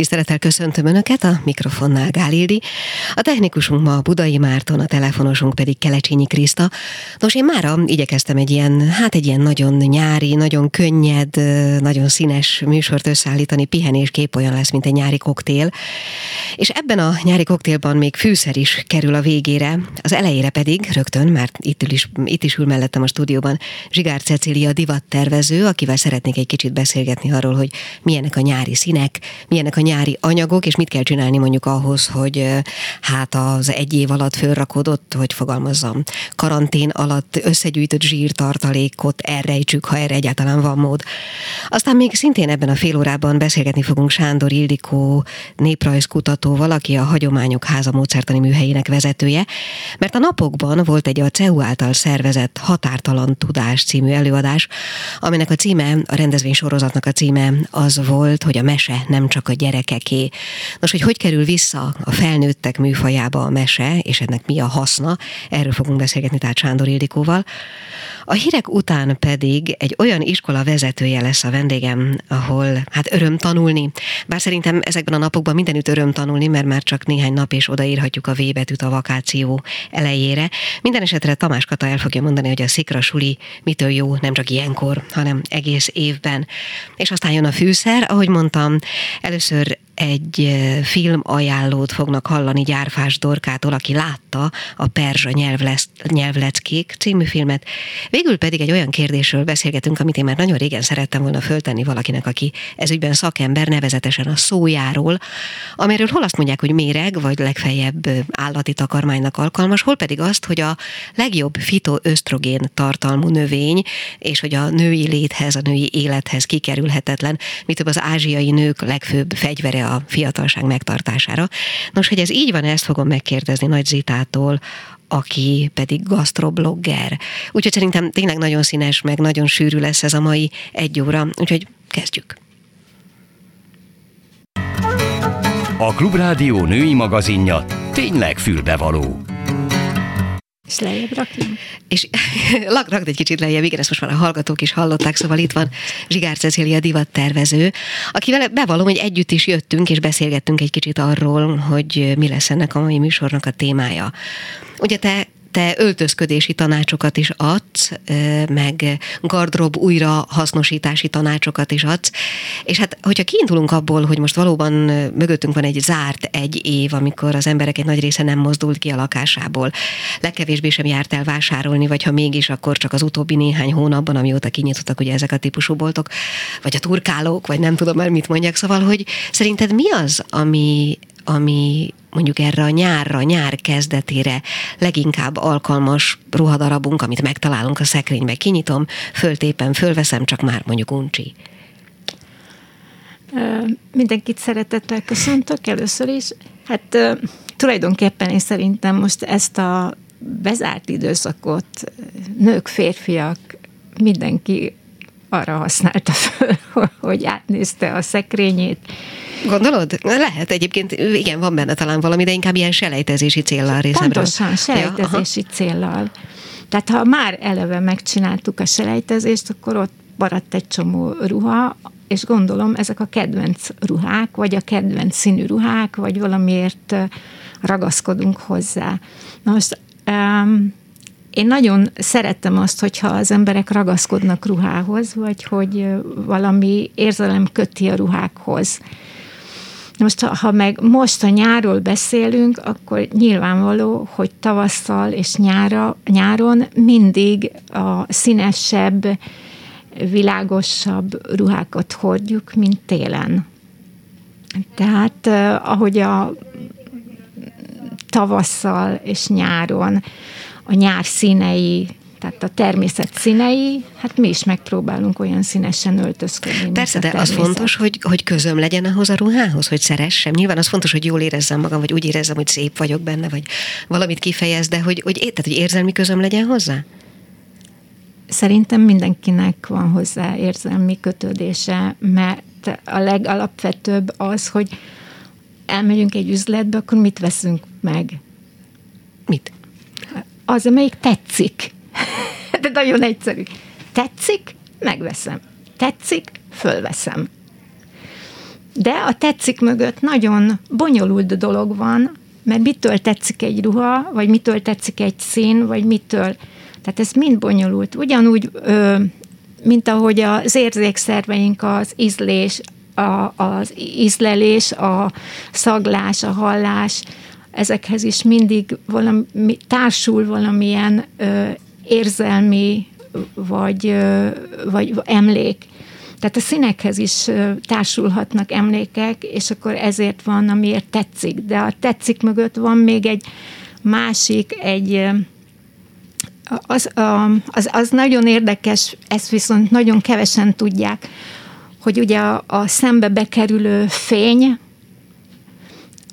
Tisztelettel köszöntöm Önöket, a mikrofonnál Gálildi. A technikusunk ma Budai Márton, a telefonosunk pedig Kelecsényi Kriszta. Nos, én mára igyekeztem egy ilyen, hát egy ilyen nagyon nyári, nagyon könnyed, nagyon színes műsort összeállítani, pihenés kép olyan lesz, mint egy nyári koktél. És ebben a nyári koktélban még fűszer is kerül a végére, az elejére pedig rögtön, mert itt is, itt is ül mellettem a stúdióban, Zsigár Cecília divattervező, akivel szeretnék egy kicsit beszélgetni arról, hogy milyenek a nyári színek, milyenek a nyári anyagok, és mit kell csinálni mondjuk ahhoz, hogy hát az egy év alatt fölrakodott, hogy fogalmazzam, karantén alatt összegyűjtött zsírtartalékot elrejtsük, ha erre egyáltalán van mód. Aztán még szintén ebben a fél órában beszélgetni fogunk Sándor Ildikó néprajzkutatóval, aki a Hagyományok Háza módszertani műhelyének vezetője, mert a napokban volt egy a CEU által szervezett Határtalan Tudás című előadás, aminek a címe, a rendezvény sorozatnak a címe az volt, hogy a mese nem csak a gyerek gyerekeké. Nos, hogy hogy kerül vissza a felnőttek műfajába a mese, és ennek mi a haszna, erről fogunk beszélgetni tehát Sándor Ildikóval. A hírek után pedig egy olyan iskola vezetője lesz a vendégem, ahol hát öröm tanulni. Bár szerintem ezekben a napokban mindenütt öröm tanulni, mert már csak néhány nap és odaírhatjuk a V betűt a vakáció elejére. Minden esetre Tamás Kata el fogja mondani, hogy a Szikra Suli mitől jó, nem csak ilyenkor, hanem egész évben. És aztán jön a fűszer, ahogy mondtam, először egy film ajánlót fognak hallani Gyárfás Dorkától, aki látta a Perzsa nyelvlesz, nyelvleckék című filmet. Végül pedig egy olyan kérdésről beszélgetünk, amit én már nagyon régen szerettem volna föltenni valakinek, aki ezügyben szakember, nevezetesen a szójáról, amiről hol azt mondják, hogy méreg, vagy legfeljebb állati takarmánynak alkalmas, hol pedig azt, hogy a legjobb fitoösztrogén tartalmú növény, és hogy a női léthez, a női élethez kikerülhetetlen, mi az ázsiai nők legfőbb fegyvere a fiatalság megtartására. Nos, hogy ez így van, ezt fogom megkérdezni Nagy Zitától, aki pedig gastroblogger. Úgyhogy szerintem tényleg nagyon színes, meg nagyon sűrű lesz ez a mai egy óra, úgyhogy kezdjük. A Klubrádió női magazinja tényleg fülbevaló. És lejjebb rakjunk? És rakd egy kicsit lejjebb, igen, ezt most már a hallgatók is hallották, szóval itt van Zsigár Cecília divattervező, akivel bevallom, hogy együtt is jöttünk, és beszélgettünk egy kicsit arról, hogy mi lesz ennek a mai műsornak a témája. Ugye te te öltözködési tanácsokat is adsz, meg gardrob újra hasznosítási tanácsokat is adsz, és hát, hogyha kiindulunk abból, hogy most valóban mögöttünk van egy zárt egy év, amikor az emberek egy nagy része nem mozdult ki a lakásából, legkevésbé sem járt el vásárolni, vagy ha mégis, akkor csak az utóbbi néhány hónapban, amióta kinyitottak ugye ezek a típusú boltok, vagy a turkálók, vagy nem tudom már mit mondjak, szóval, hogy szerinted mi az, ami, ami mondjuk erre a nyárra, nyár kezdetére leginkább alkalmas ruhadarabunk, amit megtalálunk a szekrénybe, kinyitom, föltépen, fölveszem, csak már mondjuk uncsi. Mindenkit szeretettel köszöntök először is. Hát tulajdonképpen én szerintem most ezt a bezárt időszakot nők, férfiak, mindenki arra használta föl, hogy átnézte a szekrényét, Gondolod? Lehet egyébként, igen, van benne talán valami, de inkább ilyen selejtezési céllal részemről. Pontosan, selejtezési ja, céllal. Tehát ha már eleve megcsináltuk a selejtezést, akkor ott maradt egy csomó ruha, és gondolom ezek a kedvenc ruhák, vagy a kedvenc színű ruhák, vagy valamiért ragaszkodunk hozzá. Na most um, én nagyon szerettem azt, hogyha az emberek ragaszkodnak ruhához, vagy hogy valami érzelem köti a ruhákhoz. Most, ha meg most a nyáról beszélünk, akkor nyilvánvaló, hogy tavasszal és nyára, nyáron mindig a színesebb, világosabb ruhákat hordjuk, mint télen. Tehát ahogy a tavasszal és nyáron a nyár színei tehát a természet színei, hát mi is megpróbálunk olyan színesen öltözködni. Persze, de az fontos, hogy, hogy közöm legyen ahhoz a ruhához, hogy szeressem. Nyilván az fontos, hogy jól érezzem magam, vagy úgy érezzem, hogy szép vagyok benne, vagy valamit kifejez, de hogy, hogy, tehát, hogy érzelmi közöm legyen hozzá? Szerintem mindenkinek van hozzá érzelmi kötődése, mert a legalapvetőbb az, hogy elmegyünk egy üzletbe, akkor mit veszünk meg? Mit? Az, amelyik tetszik De nagyon egyszerű. Tetszik, megveszem. Tetszik, fölveszem. De a tetszik mögött nagyon bonyolult dolog van, mert mitől tetszik egy ruha, vagy mitől tetszik egy szín, vagy mitől. Tehát ez mind bonyolult. Ugyanúgy, mint ahogy az érzékszerveink, az ízlés, a, az ízlelés, a szaglás, a hallás, ezekhez is mindig valami, társul valamilyen ö, érzelmi vagy, ö, vagy emlék. Tehát a színekhez is társulhatnak emlékek, és akkor ezért van, amiért tetszik. De a tetszik mögött van még egy másik, egy az, az, az nagyon érdekes, ezt viszont nagyon kevesen tudják, hogy ugye a, a szembe bekerülő fény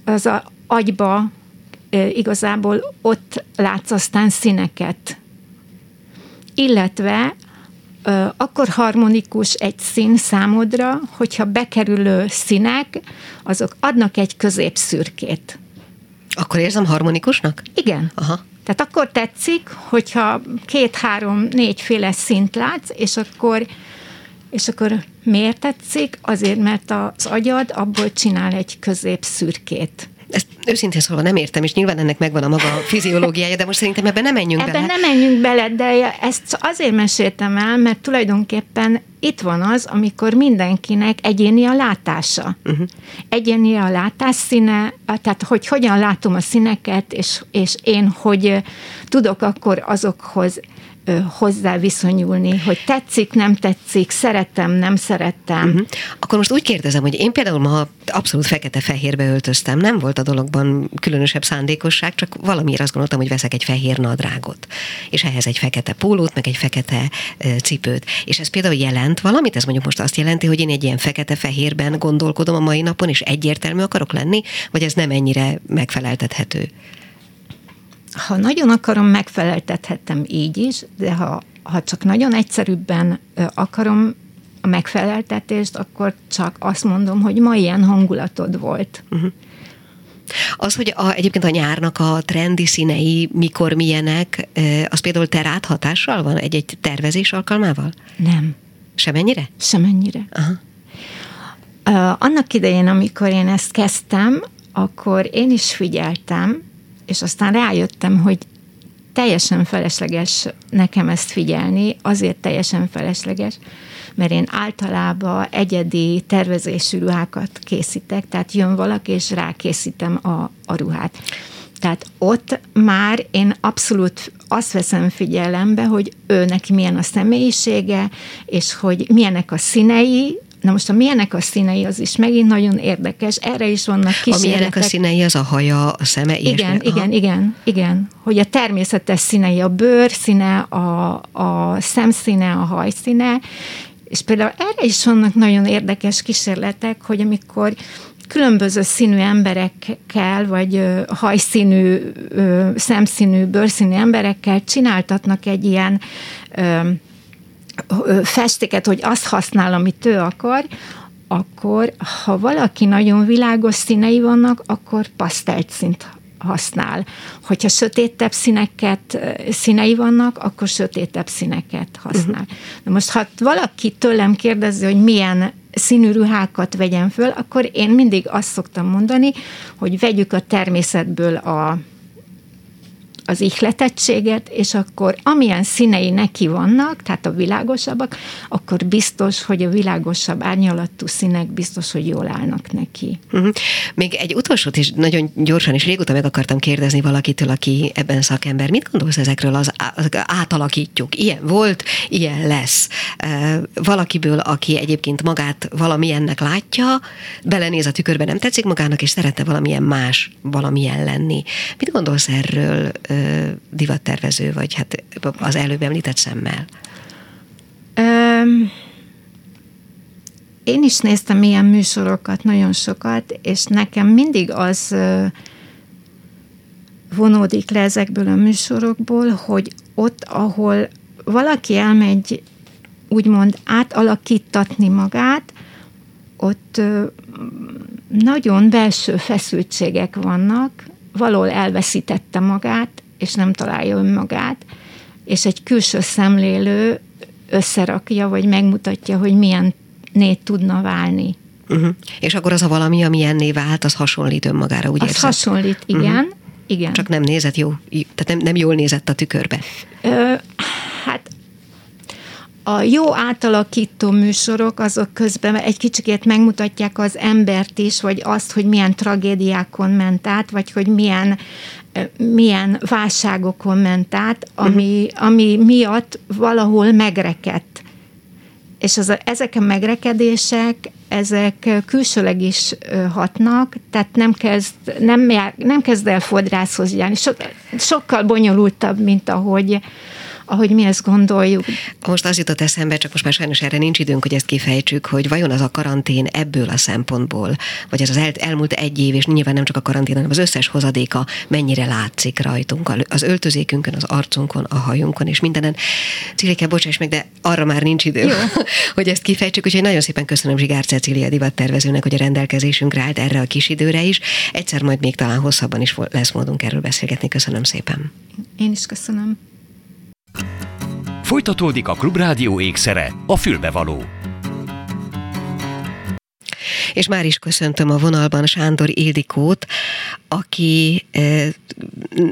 az a agyba igazából ott látsz aztán színeket. Illetve akkor harmonikus egy szín számodra, hogyha bekerülő színek, azok adnak egy középszürkét. Akkor érzem harmonikusnak? Igen. Aha. Tehát akkor tetszik, hogyha két, három, négyféle szint látsz, és akkor, és akkor miért tetszik? Azért, mert az agyad abból csinál egy középszürkét. Ezt őszintén szólva nem értem, és nyilván ennek megvan a maga fiziológiája, de most szerintem ebben nem menjünk ebben bele. Ebben nem menjünk bele, de ezt azért meséltem el, mert tulajdonképpen itt van az, amikor mindenkinek egyéni a látása. Uh-huh. Egyéni a látásszíne, tehát hogy hogyan látom a színeket, és, és én hogy tudok akkor azokhoz hozzá viszonyulni, hogy tetszik, nem tetszik, szeretem, nem szeretem. Uh-huh. Akkor most úgy kérdezem, hogy én például ma abszolút fekete-fehérbe öltöztem, nem volt a dologban különösebb szándékosság, csak valamiért azt gondoltam, hogy veszek egy fehér nadrágot, és ehhez egy fekete pólót, meg egy fekete cipőt. És ez például jelent valamit? Ez mondjuk most azt jelenti, hogy én egy ilyen fekete-fehérben gondolkodom a mai napon, és egyértelmű akarok lenni, vagy ez nem ennyire megfeleltethető? Ha nagyon akarom, megfeleltethetem így is, de ha, ha csak nagyon egyszerűbben akarom a megfeleltetést, akkor csak azt mondom, hogy ma ilyen hangulatod volt. Uh-huh. Az, hogy a, egyébként a nyárnak a trendi színei mikor milyenek, az például te rád hatással van egy-egy tervezés alkalmával? Nem. Semennyire? Semennyire. Aha. Uh, annak idején, amikor én ezt kezdtem, akkor én is figyeltem, és aztán rájöttem, hogy teljesen felesleges nekem ezt figyelni, azért teljesen felesleges, mert én általában egyedi tervezésű ruhákat készítek, tehát jön valaki, és rákészítem a, a ruhát. Tehát ott már én abszolút azt veszem figyelembe, hogy őnek milyen a személyisége, és hogy milyenek a színei, Na most a milyenek a színei, az is megint nagyon érdekes, erre is vannak kísérletek. A milyenek a színei, az a haja, a szeme, ilyesmi. Igen, Aha. igen, igen, igen. Hogy a természetes színei, a bőr színe, a, a szemszíne, a hajszíne, és például erre is vannak nagyon érdekes kísérletek, hogy amikor különböző színű emberekkel, vagy hajszínű, szemszínű, bőrszínű emberekkel csináltatnak egy ilyen festéket, hogy azt használ, amit ő akar, akkor ha valaki nagyon világos színei vannak, akkor pasztelt szint használ. Hogyha sötétebb színeket, színei vannak, akkor sötétebb színeket használ. Uh-huh. Na most, ha valaki tőlem kérdezi, hogy milyen színű ruhákat vegyen föl, akkor én mindig azt szoktam mondani, hogy vegyük a természetből a az ihletettséget, és akkor amilyen színei neki vannak, tehát a világosabbak, akkor biztos, hogy a világosabb árnyalatú színek biztos, hogy jól állnak neki. Uh-huh. Még egy utolsót is nagyon gyorsan és régóta meg akartam kérdezni valakitől, aki ebben szakember. Mit gondolsz ezekről az, az átalakítjuk? Ilyen volt, ilyen lesz. Valakiből, aki egyébként magát valamilyennek látja, belenéz a tükörbe, nem tetszik magának, és szeretne valamilyen más, valamilyen lenni. Mit gondolsz erről divattervező, vagy hát az előbb említett szemmel? Um, én is néztem ilyen műsorokat, nagyon sokat, és nekem mindig az vonódik le ezekből a műsorokból, hogy ott, ahol valaki elmegy úgymond átalakítatni magát, ott nagyon belső feszültségek vannak, valahol elveszítette magát, és nem találja önmagát, és egy külső szemlélő összerakja, vagy megmutatja, hogy milyen nét tudna válni. Uh-huh. És akkor az a valami, ami enné vált, az hasonlít önmagára, úgy Az érzed? hasonlít, igen. Uh-huh. igen. Csak nem nézett jó, tehát nem, nem jól nézett a tükörbe. Ö, hát a jó átalakító műsorok azok közben egy kicsikét megmutatják az embert is, vagy azt, hogy milyen tragédiákon ment át, vagy hogy milyen, milyen válságokon ment át, ami, ami miatt valahol megrekedt. És az, ezek a megrekedések, ezek külsőleg is hatnak, tehát nem kezd, nem, jár, nem kezd el fodrászhoz járni. So, sokkal bonyolultabb, mint ahogy, ahogy mi ezt gondoljuk. Most az jutott eszembe, csak most már sajnos erre nincs időnk, hogy ezt kifejtsük, hogy vajon az a karantén ebből a szempontból, vagy ez az el, elmúlt egy év, és nyilván nem csak a karantén, hanem az összes hozadéka mennyire látszik rajtunk, az öltözékünkön, az arcunkon, a hajunkon, és mindenen. Cilike, bocsáss meg, de arra már nincs idő, Jó. hogy ezt kifejtsük, úgyhogy nagyon szépen köszönöm Zsigár Cecília divattervezőnek, hogy a rendelkezésünkre állt erre a kis időre is. Egyszer majd még talán hosszabban is lesz módunk erről beszélgetni. Köszönöm szépen. Én is köszönöm. Folytatódik a Klubrádió ékszere, a fülbevaló. És már is köszöntöm a vonalban Sándor Ildikót, aki e,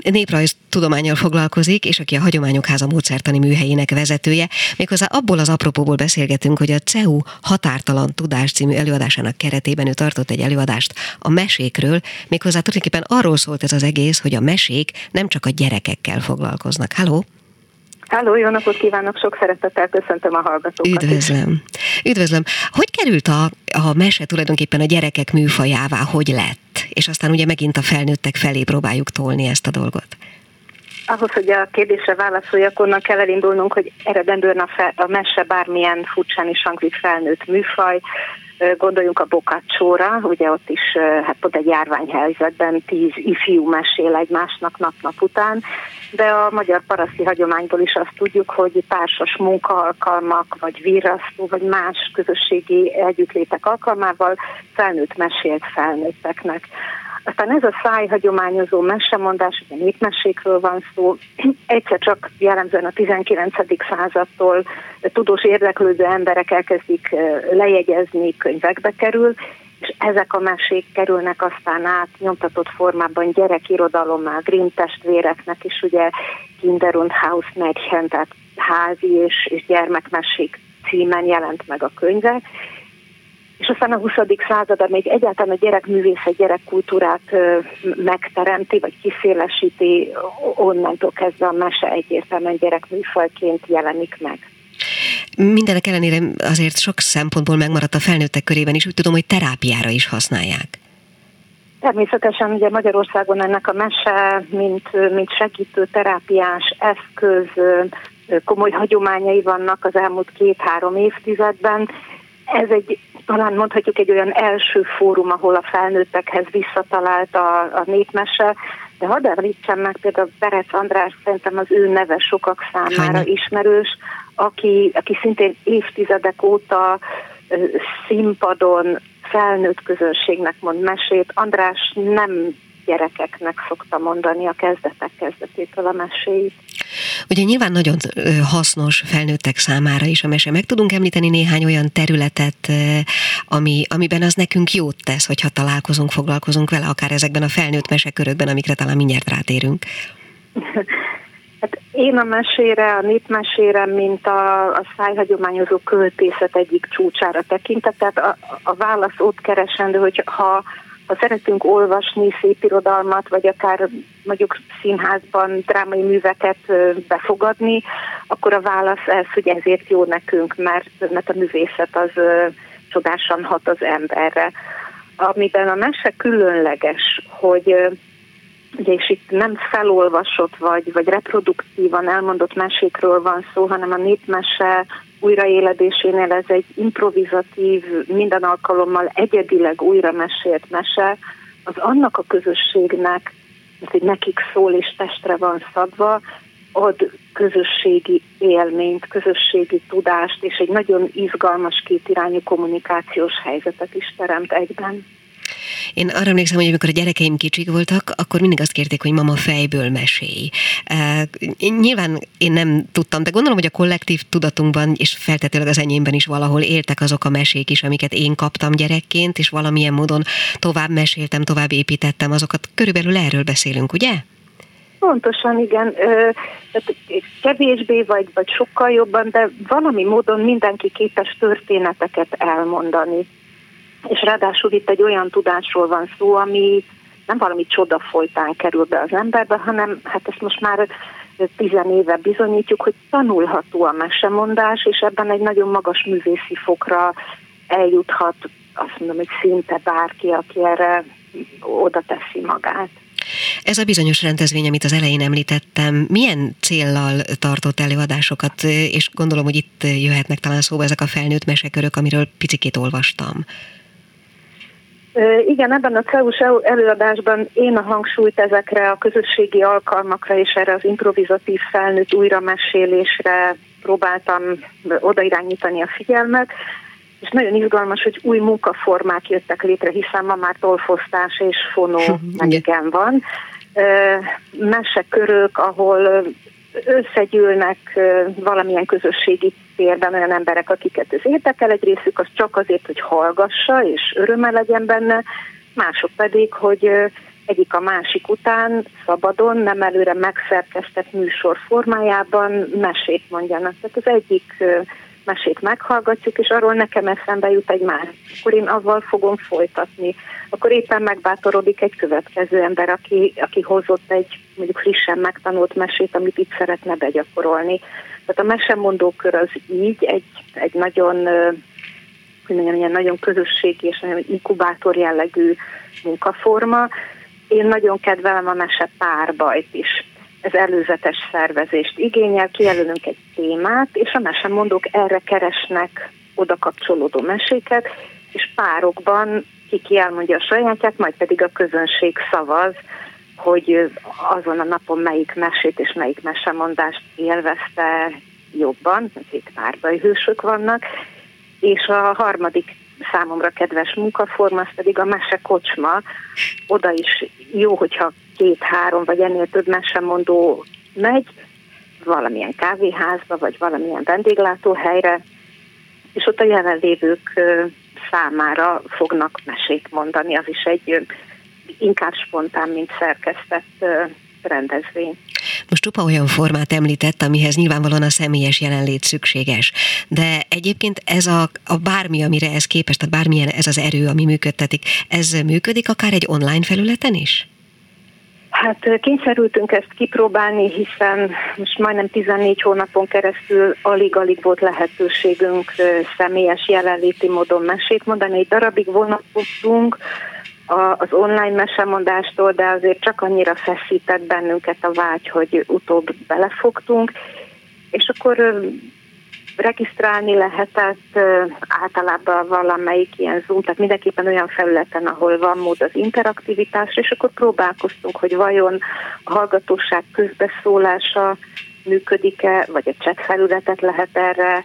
néprajz tudományjal foglalkozik, és aki a Hagyományok Háza módszertani műhelyének vezetője. Méghozzá abból az apropóból beszélgetünk, hogy a CEU Határtalan Tudás című előadásának keretében ő tartott egy előadást a mesékről, méghozzá tulajdonképpen arról szólt ez az egész, hogy a mesék nem csak a gyerekekkel foglalkoznak. Halló! Háló, jó napot kívánok, sok szeretettel köszöntöm a hallgatókat. Üdvözlöm. Üdvözlöm. Hogy került a, a mese tulajdonképpen a gyerekek műfajává, hogy lett? És aztán ugye megint a felnőttek felé próbáljuk tolni ezt a dolgot. Ahhoz, hogy a kérdésre válaszoljak, onnan kell elindulnunk, hogy eredendően a, fe, a mese bármilyen furcsán is hangzik felnőtt műfaj, Gondoljunk a Bokacsóra, ugye ott is hát pont egy járványhelyzetben tíz ifjú mesél egymásnak nap-nap után, de a magyar paraszti hagyományból is azt tudjuk, hogy társas munkaalkalmak, vagy virrasztó, vagy más közösségi együttlétek alkalmával felnőtt mesélt felnőtteknek. Aztán ez a szájhagyományozó mesemondás, ugye népmesékről van szó, egyszer csak jellemzően a 19. századtól tudós érdeklődő emberek elkezdik lejegyezni, könyvekbe kerül, és ezek a mesék kerülnek aztán át nyomtatott formában gyerekirodalommá, Grimm testvéreknek is ugye Kinder und Haus Mädchen, tehát házi és, és gyermekmesék címen jelent meg a könyve, és aztán a 20. század, még egyáltalán a gyerekművészet gyerekkultúrát megteremti, vagy kiszélesíti, onnantól kezdve a mese egyértelműen gyerekműfajként jelenik meg. Mindenek ellenére azért sok szempontból megmaradt a felnőttek körében is, úgy tudom, hogy terápiára is használják. Természetesen ugye Magyarországon ennek a mese, mint, mint segítő terápiás eszköz, komoly hagyományai vannak az elmúlt két-három évtizedben. Ez egy talán mondhatjuk egy olyan első fórum, ahol a felnőttekhez visszatalált a, a népmese, de hadd említsem meg például Berec András, szerintem az ő neve sokak számára Hány? ismerős, aki, aki szintén évtizedek óta színpadon felnőtt közönségnek mond mesét. András nem gyerekeknek szokta mondani a kezdetek kezdetétől a meséit. Ugye nyilván nagyon hasznos felnőttek számára is a mese. Meg tudunk említeni néhány olyan területet, ami, amiben az nekünk jót tesz, hogyha találkozunk, foglalkozunk vele, akár ezekben a felnőtt mesekörökben, amikre talán mindjárt rátérünk. Hát én a mesére, a népmesére, mint a, a szájhagyományozó költészet egyik csúcsára tekintek, tehát a, a válasz ott keresendő, hogy ha ha szeretünk olvasni szép irodalmat, vagy akár mondjuk színházban drámai műveket befogadni, akkor a válasz ez, hogy ezért jó nekünk, mert, mert a művészet az csodásan hat az emberre. Amiben a mese különleges, hogy ugye és itt nem felolvasott vagy, vagy reproduktívan elmondott mesékről van szó, hanem a népmese újraéledésénél ez egy improvizatív, minden alkalommal egyedileg újra mesélt mese, az annak a közösségnek, hogy nekik szól és testre van szabva, ad közösségi élményt, közösségi tudást, és egy nagyon izgalmas kétirányú kommunikációs helyzetet is teremt egyben. Én arra emlékszem, hogy amikor a gyerekeim kicsik voltak, akkor mindig azt kérték, hogy mama fejből mesélj. Nyilván én nem tudtam, de gondolom, hogy a kollektív tudatunkban, és feltetőleg az enyémben is valahol éltek azok a mesék is, amiket én kaptam gyerekként, és valamilyen módon tovább meséltem, tovább építettem azokat. Körülbelül erről beszélünk, ugye? Pontosan, igen. Kevésbé vagy, vagy sokkal jobban, de valami módon mindenki képes történeteket elmondani. És ráadásul itt egy olyan tudásról van szó, ami nem valami csoda folytán kerül be az emberbe, hanem hát ezt most már tizen éve bizonyítjuk, hogy tanulható a mesemondás, és ebben egy nagyon magas művészi fokra eljuthat, azt mondom, hogy szinte bárki, aki erre oda teszi magát. Ez a bizonyos rendezvény, amit az elején említettem, milyen céllal tartott előadásokat, és gondolom, hogy itt jöhetnek talán szóba ezek a felnőtt mesekörök, amiről picikét olvastam. Igen, ebben a CEUS előadásban én a hangsúlyt ezekre a közösségi alkalmakra és erre az improvizatív felnőtt újramesélésre próbáltam odairányítani a figyelmet, és nagyon izgalmas, hogy új munkaformák jöttek létre, hiszen ma már tolfosztás és fonó igen van. Mesekörök, ahol összegyűlnek valamilyen közösségi térben olyan emberek, akiket ez érdekel, egy részük az csak azért, hogy hallgassa és öröme legyen benne, mások pedig, hogy egyik a másik után szabadon, nem előre megszerkesztett műsor formájában mesét mondjanak. Tehát az egyik mesét meghallgatjuk, és arról nekem eszembe jut egy más. Akkor én azzal fogom folytatni. Akkor éppen megbátorodik egy következő ember, aki, aki hozott egy mondjuk frissen megtanult mesét, amit itt szeretne begyakorolni. Tehát a mesemondókör az így egy, egy nagyon hogy mondjam, ilyen nagyon közösségi és nagyon inkubátor jellegű munkaforma. Én nagyon kedvelem a mese párbajt is ez előzetes szervezést igényel, kijelölünk egy témát, és a mesemondók erre keresnek oda kapcsolódó meséket, és párokban ki elmondja a sajátját, majd pedig a közönség szavaz, hogy azon a napon melyik mesét és melyik mesemondást élvezte jobban, itt párbaj hősök vannak, és a harmadik számomra kedves munkaforma, az pedig a mese kocsma. Oda is jó, hogyha két-három vagy ennél több mesemondó megy valamilyen kávéházba, vagy valamilyen vendéglátóhelyre, és ott a jelenlévők számára fognak mesét mondani. Az is egy inkább spontán, mint szerkesztett rendezvény. Most csupa olyan formát említett, amihez nyilvánvalóan a személyes jelenlét szükséges. De egyébként ez a, a bármi, amire ez képes, tehát bármilyen ez az erő, ami működtetik, ez működik akár egy online felületen is? Hát kényszerültünk ezt kipróbálni, hiszen most majdnem 14 hónapon keresztül alig-alig volt lehetőségünk személyes jelenléti módon mesét mondani. Egy darabig vonakodtunk az online mesemondástól, de azért csak annyira feszített bennünket a vágy, hogy utóbb belefogtunk. És akkor regisztrálni lehetett általában valamelyik ilyen Zoom, tehát mindenképpen olyan felületen, ahol van mód az interaktivitásra, és akkor próbálkoztunk, hogy vajon a hallgatóság közbeszólása működik-e, vagy a chat felületet lehet erre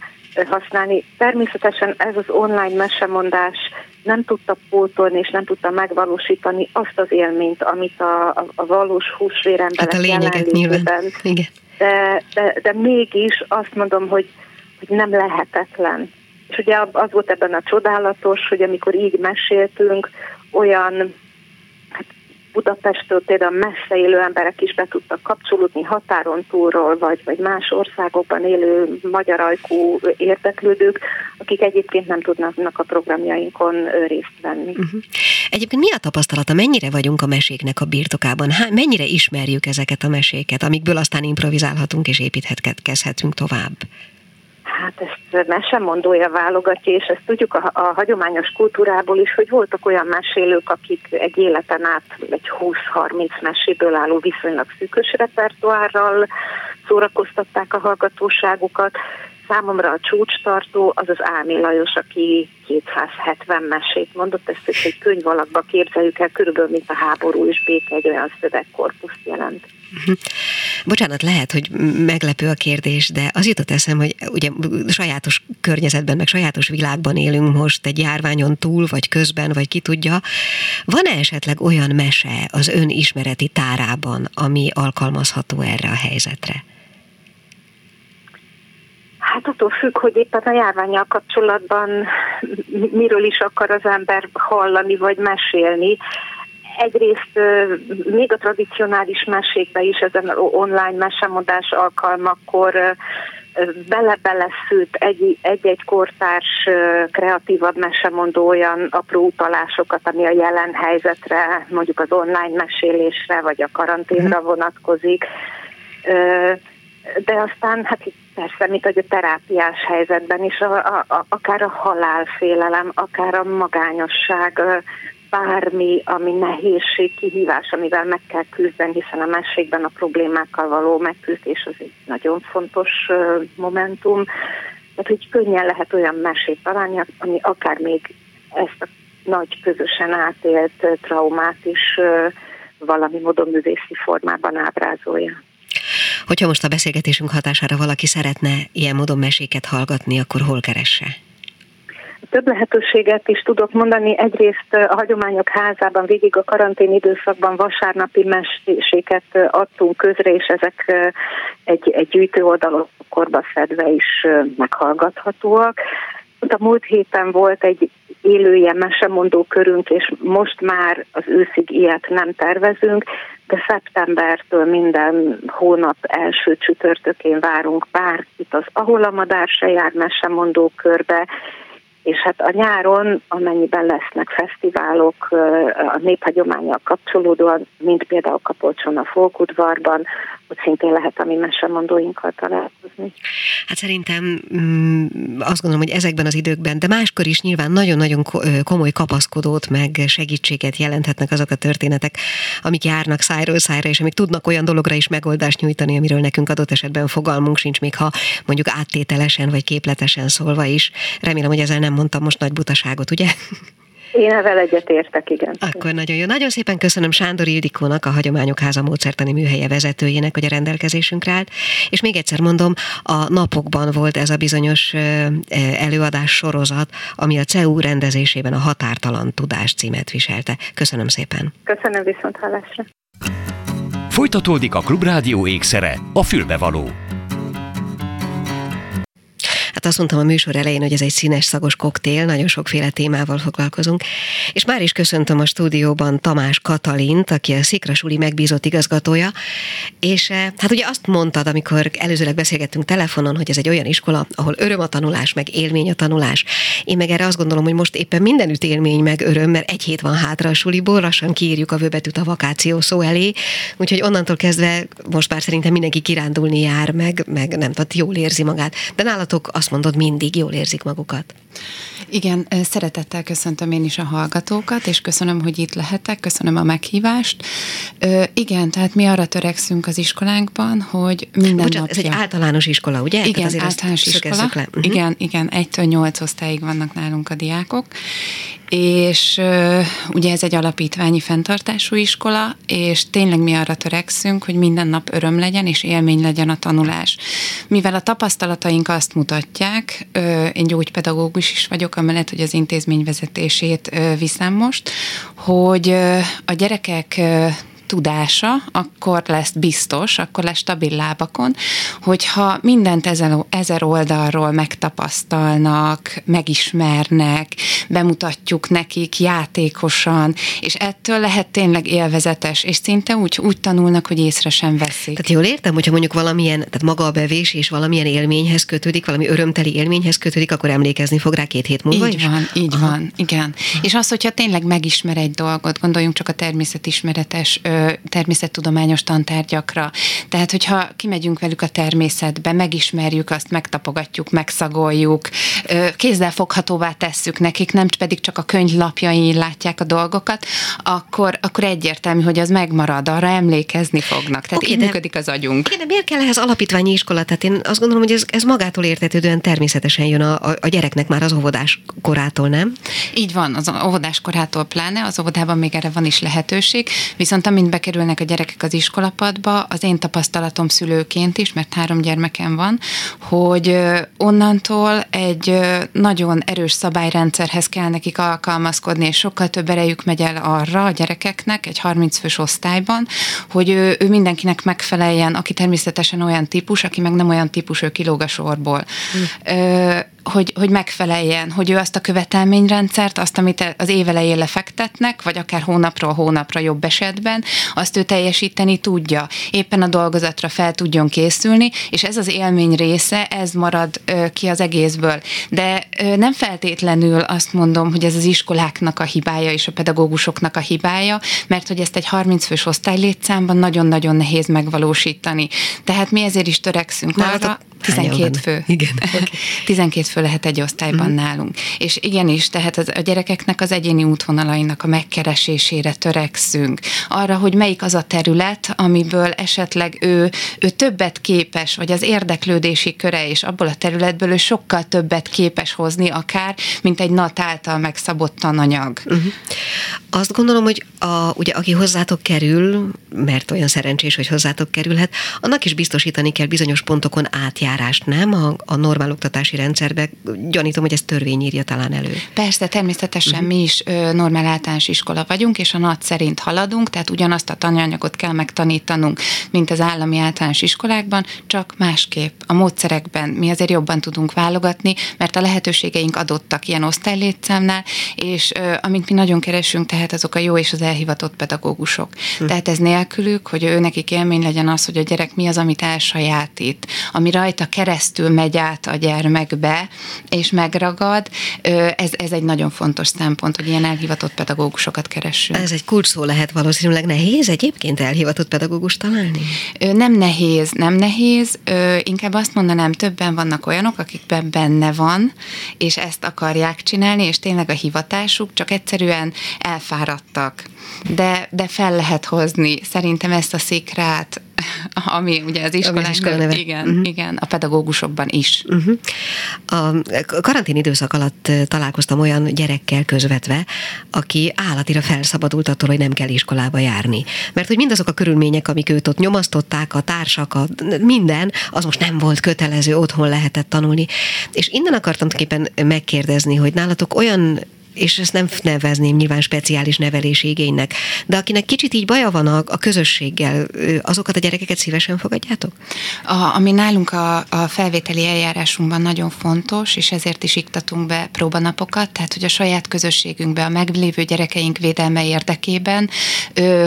használni. Természetesen ez az online mesemondás nem tudta pótolni és nem tudta megvalósítani azt az élményt, amit a, a, a valós húsvéremberek hát a lényeget nyilván. Igen. De, de, de mégis azt mondom, hogy hogy nem lehetetlen. És ugye az volt ebben a csodálatos, hogy amikor így meséltünk, olyan hát Budapestről például messze élő emberek is be tudtak kapcsolódni határon túlról, vagy, vagy más országokban élő magyar ajkú érdeklődők, akik egyébként nem tudnak a programjainkon részt venni. Uh-huh. Egyébként mi a tapasztalata? Mennyire vagyunk a meséknek a birtokában? Há, mennyire ismerjük ezeket a meséket, amikből aztán improvizálhatunk és építhetünk tovább? Hát ezt mesemondója válogatja, és ezt tudjuk a, a hagyományos kultúrából is, hogy voltak olyan mesélők, akik egy életen át egy 20-30 meséből álló viszonylag szűkös repertoárral szórakoztatták a hallgatóságukat. Számomra a csúcstartó az az Ámi Lajos, aki 270 mesét mondott, ezt egy könyv alakba képzeljük el, körülbelül mint a háború és béke egy olyan szövegkorpuszt jelent. Bocsánat, lehet, hogy meglepő a kérdés, de az jutott eszem, hogy ugye sajátos környezetben, meg sajátos világban élünk most egy járványon túl, vagy közben, vagy ki tudja. Van-e esetleg olyan mese az ön ismereti tárában, ami alkalmazható erre a helyzetre? Hát attól függ, hogy éppen a járványjal kapcsolatban miről is akar az ember hallani vagy mesélni. Egyrészt még a tradicionális mesékbe is ezen online mesemondás alkalmakkor bele-bele szült egy-egy kortárs kreatívabb mesemondó olyan apró utalásokat, ami a jelen helyzetre, mondjuk az online mesélésre, vagy a karanténra mhm. vonatkozik. De aztán, hát persze, mint hogy a terápiás helyzetben is, a, a, akár a halálfélelem, akár a magányosság, bármi, ami nehézség, kihívás, amivel meg kell küzdeni, hiszen a mesékben a problémákkal való megküzdés az egy nagyon fontos momentum. Tehát, hogy könnyen lehet olyan mesét találni, ami akár még ezt a nagy közösen átélt traumát is valami módon művészi formában ábrázolja. Hogyha most a beszélgetésünk hatására valaki szeretne ilyen módon meséket hallgatni, akkor hol keresse? Több lehetőséget is tudok mondani. Egyrészt a Hagyományok Házában végig a karantén időszakban vasárnapi meséket adtunk közre, és ezek egy, egy gyűjtő oldalon korba is meghallgathatóak. A múlt héten volt egy élő ilyen mesemondó körünk, és most már az őszig ilyet nem tervezünk, de szeptembertől minden hónap első csütörtökén várunk bárkit az Ahol a madár se jár mesemondó körbe, és hát a nyáron, amennyiben lesznek fesztiválok a néphagyományjal kapcsolódóan, mint például Kapolcson a Folkudvarban, ott szintén lehet a mi mesemondóinkkal találkozni. Hát szerintem mm, azt gondolom, hogy ezekben az időkben, de máskor is nyilván nagyon-nagyon komoly kapaszkodót, meg segítséget jelenthetnek azok a történetek, amik járnak szájról szájra, és amik tudnak olyan dologra is megoldást nyújtani, amiről nekünk adott esetben fogalmunk sincs, még ha mondjuk áttételesen vagy képletesen szólva is. Remélem, hogy ezzel nem mondtam most nagy butaságot, ugye? Én ezzel egyetértek, igen. Akkor nagyon jó. Nagyon szépen köszönöm Sándor Ildikónak, a Hagyományok Háza módszertani műhelye vezetőjének, hogy a rendelkezésünkre állt. És még egyszer mondom, a napokban volt ez a bizonyos előadás sorozat, ami a CEU rendezésében a Határtalan Tudás címet viselte. Köszönöm szépen. Köszönöm viszont hallásra. Folytatódik a Klubrádió ékszere, a fülbevaló. Hát azt mondtam a műsor elején, hogy ez egy színes szagos koktél, nagyon sokféle témával foglalkozunk. És már is köszöntöm a stúdióban Tamás Katalint, aki a Szikrasuli megbízott igazgatója, és eh, hát ugye azt mondtad, amikor előzőleg beszélgettünk telefonon, hogy ez egy olyan iskola, ahol öröm a tanulás, meg élmény a tanulás. Én meg erre azt gondolom, hogy most éppen mindenütt élmény, meg öröm, mert egy hét van hátra a suliból, lassan kiírjuk a vöbetűt a vakáció szó elé, úgyhogy onnantól kezdve most már szerintem mindenki kirándulni jár, meg, meg nem tudom, jól érzi magát. De nálatok azt azt mondod, mindig jól érzik magukat. Igen, szeretettel köszöntöm én is a hallgatókat, és köszönöm, hogy itt lehetek, köszönöm a meghívást. Ö, igen, tehát mi arra törekszünk az iskolánkban, hogy minden Bocsánat, napja... ez egy általános iskola, ugye? Igen, általános iskola. Le. Uh-huh. Igen, igen, egytől nyolc osztályig vannak nálunk a diákok, és ugye ez egy alapítványi fenntartású iskola, és tényleg mi arra törekszünk, hogy minden nap öröm legyen, és élmény legyen a tanulás. Mivel a tapasztalataink azt mutatják, én gyógypedagógus is vagyok, amellett, hogy az intézmény vezetését viszem most, hogy a gyerekek tudása, akkor lesz biztos, akkor lesz stabil lábakon, hogyha mindent ezen, ezer oldalról megtapasztalnak, megismernek, bemutatjuk nekik játékosan, és ettől lehet tényleg élvezetes, és szinte úgy, úgy tanulnak, hogy észre sem veszik. Tehát jól értem, hogyha mondjuk valamilyen, tehát maga a bevés és valamilyen élményhez kötődik, valami örömteli élményhez kötődik, akkor emlékezni fog rá két hét múlva így is? van, így Aha. van, igen. Aha. És az, hogyha tényleg megismer egy dolgot, gondoljunk csak a természetismeretes ö, természettudományos tantárgyakra. Tehát, hogyha kimegyünk velük a természetbe, megismerjük azt, megtapogatjuk, megszagoljuk, kézzel foghatóvá tesszük nekik, nem pedig csak a könyv lapjain látják a dolgokat, akkor, akkor egyértelmű, hogy az megmarad, arra emlékezni fognak. Tehát okay, így de, működik az agyunk. Okay, de miért kell ehhez alapítványi iskola? Tehát én azt gondolom, hogy ez, ez magától értetődően természetesen jön a, a, a gyereknek már az óvodás korától, nem? Így van, az óvodás korától pláne, az óvodában még erre van is lehetőség, viszont amint bekerülnek a gyerekek az iskolapadba, az én tapasztalatom szülőként is, mert három gyermekem van, hogy onnantól egy nagyon erős szabályrendszerhez kell nekik alkalmazkodni, és sokkal több erejük megy el arra a gyerekeknek egy 30 fős osztályban, hogy ő, ő mindenkinek megfeleljen, aki természetesen olyan típus, aki meg nem olyan típus, ő kilóg a sorból. Mm. Ö, hogy, hogy megfeleljen, hogy ő azt a követelményrendszert, azt, amit az évelején lefektetnek, vagy akár hónapról hónapra jobb esetben, azt ő teljesíteni tudja. Éppen a dolgozatra fel tudjon készülni, és ez az élmény része, ez marad ki az egészből. De nem feltétlenül azt mondom, hogy ez az iskoláknak a hibája és a pedagógusoknak a hibája, mert hogy ezt egy 30 fős osztálylétszámban nagyon-nagyon nehéz megvalósítani. Tehát mi ezért is törekszünk arra. 12 fő. Igen. Okay. 12 fő lehet egy osztályban mm. nálunk. És igenis, tehát az, a gyerekeknek az egyéni útvonalainak a megkeresésére törekszünk. Arra, hogy melyik az a terület, amiből esetleg ő, ő többet képes, vagy az érdeklődési köre, és abból a területből ő sokkal többet képes hozni akár, mint egy nat által megszabott tananyag. Uh-huh. Azt gondolom, hogy a, ugye, aki hozzátok kerül, mert olyan szerencsés, hogy hozzátok kerülhet, annak is biztosítani kell bizonyos pontokon átjárást, nem? A, a normál oktatási rendszerbe. Gyanítom, hogy ez törvény írja talán elő. Persze, természetesen uh-huh. mi is ö, normál általános iskola vagyunk, és a NAT szerint haladunk, tehát ugyanazt a tananyagot kell megtanítanunk, mint az állami általános iskolákban, csak másképp. A módszerekben mi azért jobban tudunk válogatni, mert a lehetőségeink adottak ilyen osztálylétszámnál, és ö, amint mi nagyon keresünk, tehát azok a jó és az elhivatott pedagógusok. Uh-huh. Tehát ez nélkülük, hogy ő nekik élmény legyen az, hogy a gyerek mi az, amit elsajátít, ami rajta keresztül megy át a gyermekbe, és megragad, ez, ez egy nagyon fontos szempont, hogy ilyen elhivatott pedagógusokat keressünk. Ez egy kulcs szó lehet valószínűleg nehéz egyébként elhivatott pedagógus találni? Nem nehéz, nem nehéz, inkább azt mondanám, többen vannak olyanok, akikben benne van, és ezt akarják csinálni, és tényleg a hivatásuk, csak egyszerűen elfáradtak. De, de fel lehet hozni szerintem ezt a szikrát, ami ugye az iskolán, igen, uh-huh. igen, a pedagógusokban is. Uh-huh. A karantén időszak alatt találkoztam olyan gyerekkel közvetve, aki állatira felszabadult attól, hogy nem kell iskolába járni. Mert hogy mindazok a körülmények, amik őt ott nyomasztották, a társak, a minden, az most nem volt kötelező, otthon lehetett tanulni. És innen akartam képen megkérdezni, hogy nálatok olyan és ezt nem nevezném nyilván speciális nevelési igénynek, de akinek kicsit így baja van a, a közösséggel, azokat a gyerekeket szívesen fogadjátok? A, ami nálunk a, a felvételi eljárásunkban nagyon fontos, és ezért is iktatunk be próbanapokat, tehát hogy a saját közösségünkbe, a meglévő gyerekeink védelme érdekében,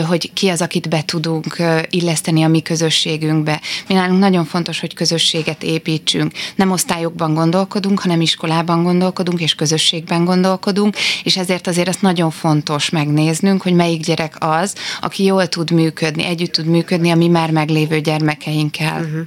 hogy ki az, akit be tudunk illeszteni a mi közösségünkbe. Mi nálunk nagyon fontos, hogy közösséget építsünk. Nem osztályokban gondolkodunk, hanem iskolában gondolkodunk, és közösségben gondolkodunk, és ezért azért azt nagyon fontos megnéznünk, hogy melyik gyerek az, aki jól tud működni, együtt tud működni a mi már meglévő gyermekeinkkel. Uh-huh.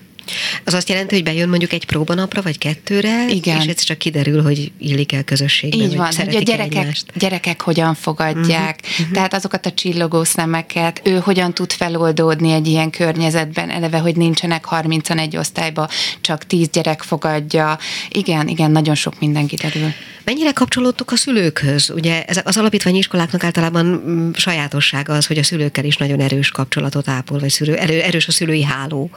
Az azt jelenti, hogy bejön mondjuk egy próbanapra, vagy kettőre, Igen. és ez csak kiderül, hogy illik el közösségben, Így van, hogy a gyerekek, egymást. gyerekek hogyan fogadják, uh-huh, uh-huh. tehát azokat a csillogó szemeket, ő hogyan tud feloldódni egy ilyen környezetben, eleve, hogy nincsenek 31 egy osztályba, csak 10 gyerek fogadja. Igen, igen, nagyon sok minden kiderül. Mennyire kapcsolódtok a szülőkhöz? Ugye ezek az alapítványi iskoláknak általában mm, sajátossága az, hogy a szülőkkel is nagyon erős kapcsolatot ápol, vagy szülő, erő, erős a szülői háló.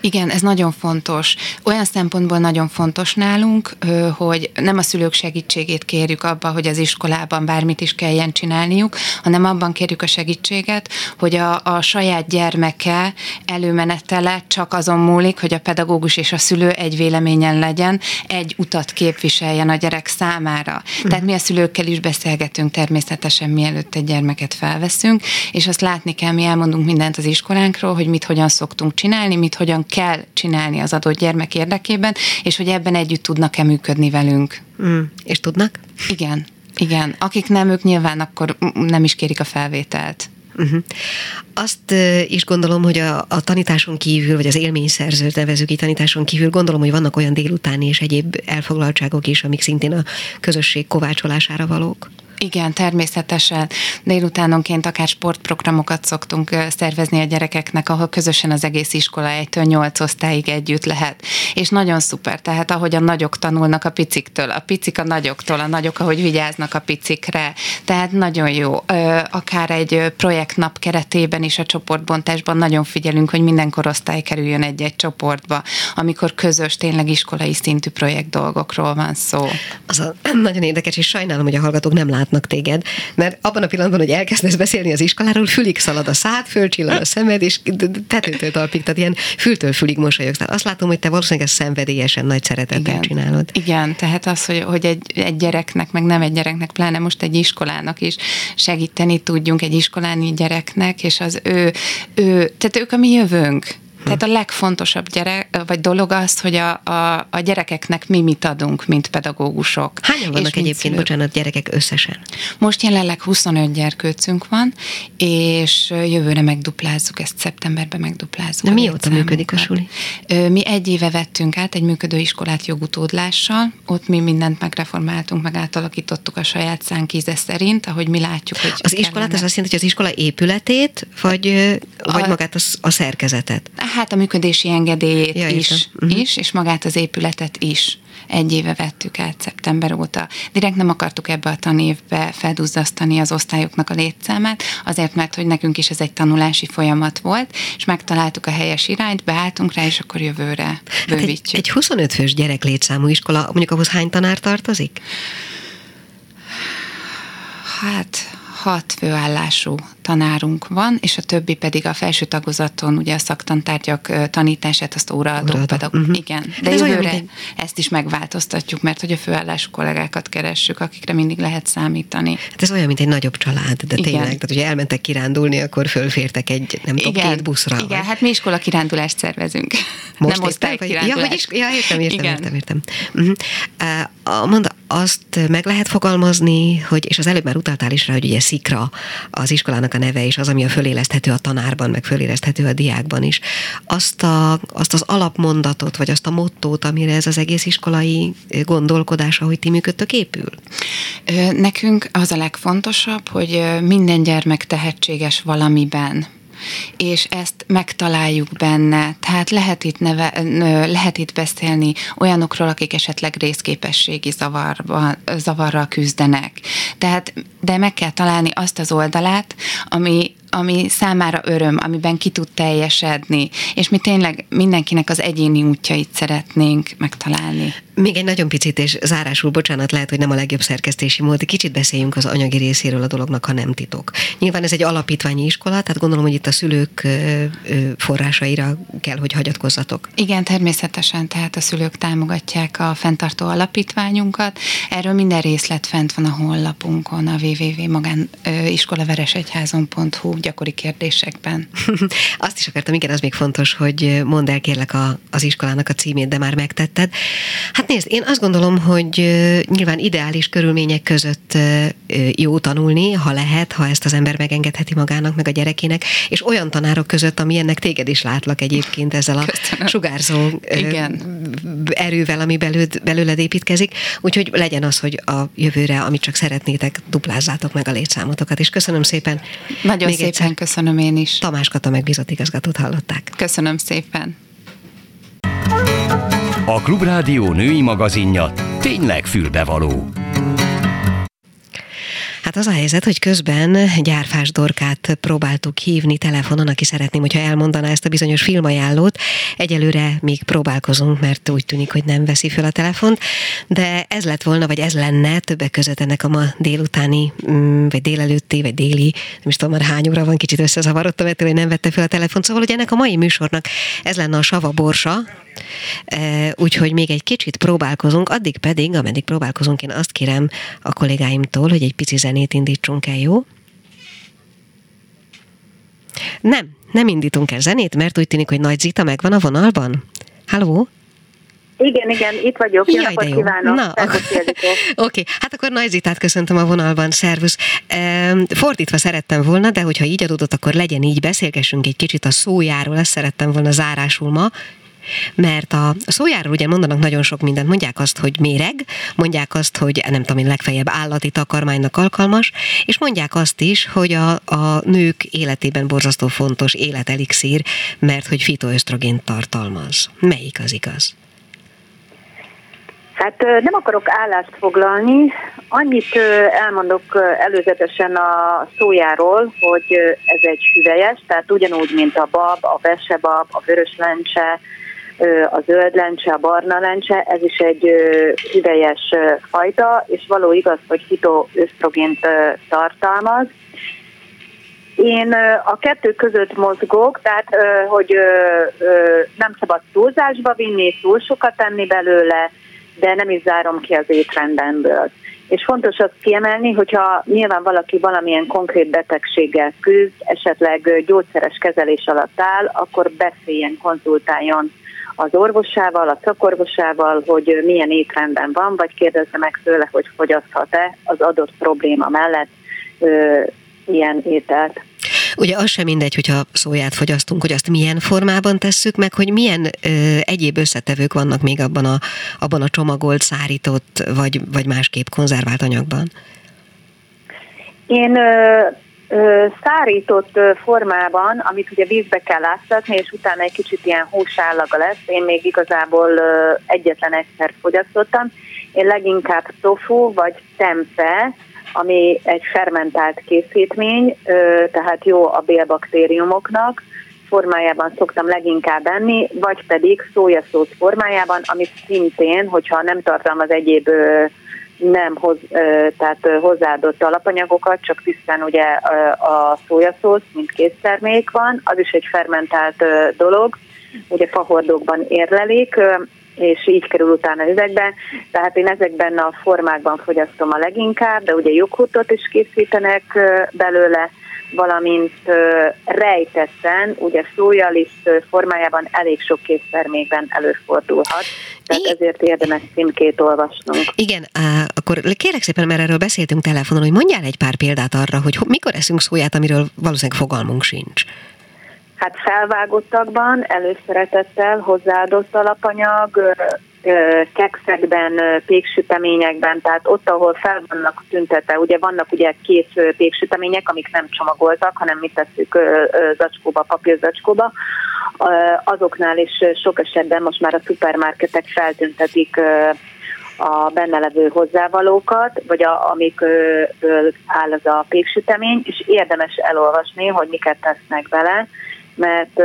Igen, ez nagyon fontos. Olyan szempontból nagyon fontos nálunk, hogy nem a szülők segítségét kérjük abban, hogy az iskolában bármit is kelljen csinálniuk, hanem abban kérjük a segítséget, hogy a, a saját gyermeke előmenetele csak azon múlik, hogy a pedagógus és a szülő egy véleményen legyen, egy utat képviseljen a gyerek számára. Uh-huh. Tehát mi a szülőkkel is beszélgetünk természetesen, mielőtt egy gyermeket felveszünk, és azt látni kell, mi elmondunk mindent az iskolánkról, hogy mit hogyan szoktunk csinálni, mit hogyan kell csinálni az adott gyermek érdekében, és hogy ebben együtt tudnak-e működni velünk. Mm. És tudnak? Igen. Igen, akik nem, ők nyilván akkor nem is kérik a felvételt. Uh-huh. Azt is gondolom, hogy a, a tanításon kívül, vagy az élményszerzőt nevezük ki tanításon kívül, gondolom, hogy vannak olyan délutáni és egyéb elfoglaltságok is, amik szintén a közösség kovácsolására valók. Igen, természetesen. Délutánonként akár sportprogramokat szoktunk szervezni a gyerekeknek, ahol közösen az egész iskola 1-től 8 osztályig együtt lehet. És nagyon szuper, tehát ahogy a nagyok tanulnak a piciktől, a picik a nagyoktól, a nagyok, ahogy vigyáznak a picikre. Tehát nagyon jó. Akár egy projektnap keretében is a csoportbontásban nagyon figyelünk, hogy minden korosztály kerüljön egy-egy csoportba, amikor közös, tényleg iskolai szintű projekt dolgokról van szó. Az a, nagyon érdekes, és sajnálom, hogy a hallgatók nem látnak téged, mert abban a pillanatban, hogy elkezdesz beszélni az iskoláról, fülig szalad a szád, fölcsillan a szemed, és tetőtől talpig, tehát ilyen fültől fülig mosolyogsz. Tehát azt látom, hogy te valószínűleg ezt szenvedélyesen, nagy szeretettel Igen. csinálod. Igen, tehát az, hogy, hogy egy, egy gyereknek, meg nem egy gyereknek, pláne most egy iskolának is segíteni tudjunk egy iskoláni gyereknek, és az ő, ő tehát ők a mi jövőnk. Tehát a legfontosabb gyerek, vagy dolog az, hogy a, a, a gyerekeknek mi mit adunk, mint pedagógusok. Hányan vannak és egyébként, szülők? bocsánat, gyerekek összesen? Most jelenleg 25 gyerkőcünk van, és jövőre megduplázzuk, ezt szeptemberben megduplázzuk. De mióta működik a suli? Mi egy éve vettünk át egy működő iskolát jogutódlással, ott mi mindent megreformáltunk, meg átalakítottuk a saját szánkíze szerint, ahogy mi látjuk, hogy Az iskolát, ez azt jelenti, hogy az iskola épületét, vagy, vagy a, magát a, a szerkezetet? Hát a működési engedélyét ja, is, uh-huh. is, és magát az épületet is egy éve vettük át szeptember óta. Direkt nem akartuk ebbe a tanévbe felduzzasztani az osztályoknak a létszámát, azért, mert hogy nekünk is ez egy tanulási folyamat volt, és megtaláltuk a helyes irányt, beálltunk rá, és akkor jövőre bővítjük. Hát egy, egy 25 fős gyerek létszámú iskola, mondjuk ahhoz hány tanár tartozik? Hát hat főállású tanárunk van, és a többi pedig a felső tagozaton ugye a szaktantárgyak tanítását, azt óraadó pedagógus. Uh-huh. Igen, de hát jövőre egy... ezt is megváltoztatjuk, mert hogy a főállású kollégákat keressük, akikre mindig lehet számítani. Hát ez olyan, mint egy nagyobb család, de Igen. tényleg, tehát hogyha elmentek kirándulni, akkor fölfértek egy, nem tudom, két buszra. Igen, vagy. hát mi iskola kirándulást szervezünk. Most nem osztály Ja, hogy is, ja, értem, értem, Igen. értem, értem. Uh-huh. Uh, mondd, azt meg lehet fogalmazni, hogy, és az előbb már utaltál is rá, hogy ugye szikra az iskolának a neve, és az, ami a föléleszthető a tanárban, meg föléleszthető a diákban is. Azt, a, azt az alapmondatot, vagy azt a mottót, amire ez az egész iskolai gondolkodás, ahogy ti működtök, épül? Nekünk az a legfontosabb, hogy minden gyermek tehetséges valamiben és ezt megtaláljuk benne. Tehát lehet itt, neve, lehet itt beszélni olyanokról, akik esetleg részképességi zavarba, zavarral küzdenek. Tehát, de meg kell találni azt az oldalát, ami, ami számára öröm, amiben ki tud teljesedni, és mi tényleg mindenkinek az egyéni útjait szeretnénk megtalálni. Még egy nagyon picit, és zárásul, bocsánat, lehet, hogy nem a legjobb szerkesztési mód, kicsit beszéljünk az anyagi részéről a dolognak, ha nem titok. Nyilván ez egy alapítványi iskola, tehát gondolom, hogy itt a szülők forrásaira kell, hogy hagyatkozzatok. Igen, természetesen, tehát a szülők támogatják a fenntartó alapítványunkat. Erről minden részlet fent van a honlapunkon, a www.magániskolaveresegyházon.hu gyakori kérdésekben. Azt is akartam, igen, az még fontos, hogy mondd el kérlek a, az iskolának a címét, de már megtetted. Hát nézd, én azt gondolom, hogy nyilván ideális körülmények között jó tanulni, ha lehet, ha ezt az ember megengedheti magának, meg a gyerekének, és olyan tanárok között, ami ennek téged is látlak egyébként ezzel a Köszönöm. sugárzó igen. erővel, ami belőd, belőled építkezik. Úgyhogy legyen az, hogy a jövőre, amit csak szeretnétek, duplázzátok meg a létszámotokat. És köszönöm szépen. Nagyon Még szépen köszönöm én is. Tamás Kata megbízott igazgatót hallották. Köszönöm szépen. A Klubrádió női magazinja tényleg fülbevaló. Hát az a helyzet, hogy közben Gyárfás Dorkát próbáltuk hívni telefonon, aki szeretném, hogyha elmondaná ezt a bizonyos filmajánlót. Egyelőre még próbálkozunk, mert úgy tűnik, hogy nem veszi fel a telefont, de ez lett volna, vagy ez lenne többek között ennek a ma délutáni, mm, vagy délelőtti, vagy déli, nem is tudom már hány óra van, kicsit összezavarodtam ettől, hogy nem vette fel a telefont. Szóval, hogy ennek a mai műsornak ez lenne a sava borsa, úgyhogy még egy kicsit próbálkozunk, addig pedig, ameddig próbálkozunk, én azt kérem a kollégáimtól, hogy egy pici zenét indítsunk el, jó? Nem, nem indítunk el zenét, mert úgy tűnik, hogy Nagy Zita megvan a vonalban. Halló? Igen, igen, itt vagyok. Jó Jaj, napot kívánok. Na, Oké, okay. hát akkor Nagy Zitát köszöntöm a vonalban. Szervusz. Fordítva szerettem volna, de hogyha így adódott, akkor legyen így, beszélgessünk egy kicsit a szójáról, ezt szerettem volna zárásul ma. Mert a szójáról ugye mondanak nagyon sok mindent. Mondják azt, hogy méreg, mondják azt, hogy nem tudom én, legfeljebb állati takarmánynak alkalmas, és mondják azt is, hogy a, a nők életében borzasztó fontos életelixír, mert hogy fitoösztrogént tartalmaz. Melyik az igaz? Hát nem akarok állást foglalni, annyit elmondok előzetesen a szójáról, hogy ez egy hüvelyes, tehát ugyanúgy, mint a bab, a vesebab, a vörös lencse, a zöld lencse, a barna lencse, ez is egy hüvelyes fajta, és való igaz, hogy fitoösztrogént tartalmaz. Én a kettő között mozgok, tehát hogy nem szabad túlzásba vinni, túl sokat tenni belőle, de nem is zárom ki az étrendemből. És fontos azt kiemelni, hogyha nyilván valaki valamilyen konkrét betegséggel küzd, esetleg gyógyszeres kezelés alatt áll, akkor beszéljen, konzultáljon az orvosával, a szakorvosával, hogy milyen étrendben van, vagy kérdezze meg tőle, hogy fogyaszthat-e az adott probléma mellett ö, ilyen ételt. Ugye az sem mindegy, hogyha szóját fogyasztunk, hogy azt milyen formában tesszük meg, hogy milyen ö, egyéb összetevők vannak még abban a, abban a csomagolt, szárított, vagy, vagy másképp konzervált anyagban. Én ö, szárított formában, amit ugye vízbe kell áztatni, és utána egy kicsit ilyen húsállaga lesz, én még igazából egyetlen egyszer fogyasztottam. Én leginkább tofu vagy tempe, ami egy fermentált készítmény, tehát jó a bélbaktériumoknak, formájában szoktam leginkább enni, vagy pedig szójaszósz formájában, amit szintén, hogyha nem tartalmaz egyéb nem hoz, tehát hozzáadott alapanyagokat, csak tisztán ugye a szójaszósz, mint késztermék van, az is egy fermentált dolog, ugye fahordókban érlelik, és így kerül utána üvegbe. Tehát én ezekben a formákban fogyasztom a leginkább, de ugye joghurtot is készítenek belőle, valamint rejtetten, ugye szójaliszt formájában elég sok késztermékben előfordulhat. Tehát ezért érdemes címkét olvasnunk. Igen, akkor kérek szépen, mert erről beszéltünk telefonon, hogy mondjál egy pár példát arra, hogy mikor eszünk szóját, amiről valószínűleg fogalmunk sincs. Hát felvágottakban, előszeretettel, hozzáadott alapanyag, kekszekben, péksüteményekben, tehát ott, ahol fel vannak tüntetve, ugye vannak ugye kész péksütemények, amik nem csomagoltak, hanem mi tesszük zacskóba, papírzacskóba, azoknál is sok esetben most már a szupermarketek feltüntetik a benne levő hozzávalókat, vagy a, amikből áll az a péksütemény, és érdemes elolvasni, hogy miket tesznek bele, mert